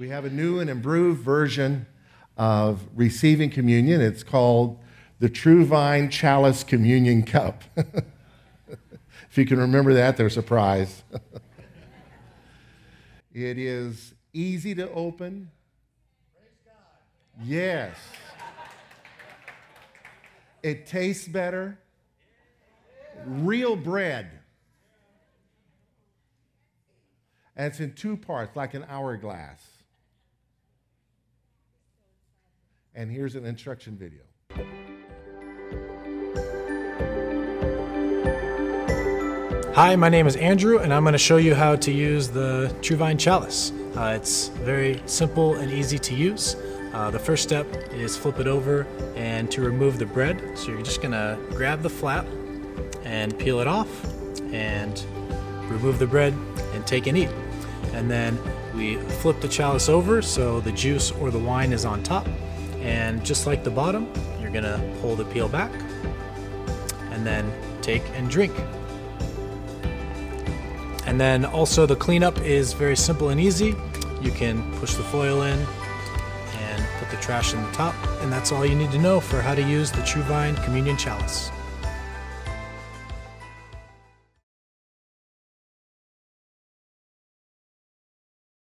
We have a new and improved version of receiving communion. It's called the True Vine Chalice Communion Cup. if you can remember that, there's a prize. it is easy to open. Yes. It tastes better. Real bread. And it's in two parts, like an hourglass. And here's an instruction video. Hi, my name is Andrew, and I'm going to show you how to use the TrueVine Chalice. Uh, it's very simple and easy to use. Uh, the first step is flip it over and to remove the bread. So you're just going to grab the flap and peel it off and remove the bread and take and eat. And then we flip the chalice over so the juice or the wine is on top. And just like the bottom, you're to pull the peel back and then take and drink. And then also the cleanup is very simple and easy. You can push the foil in and put the trash in the top, and that's all you need to know for how to use the TrueVine Communion Chalice.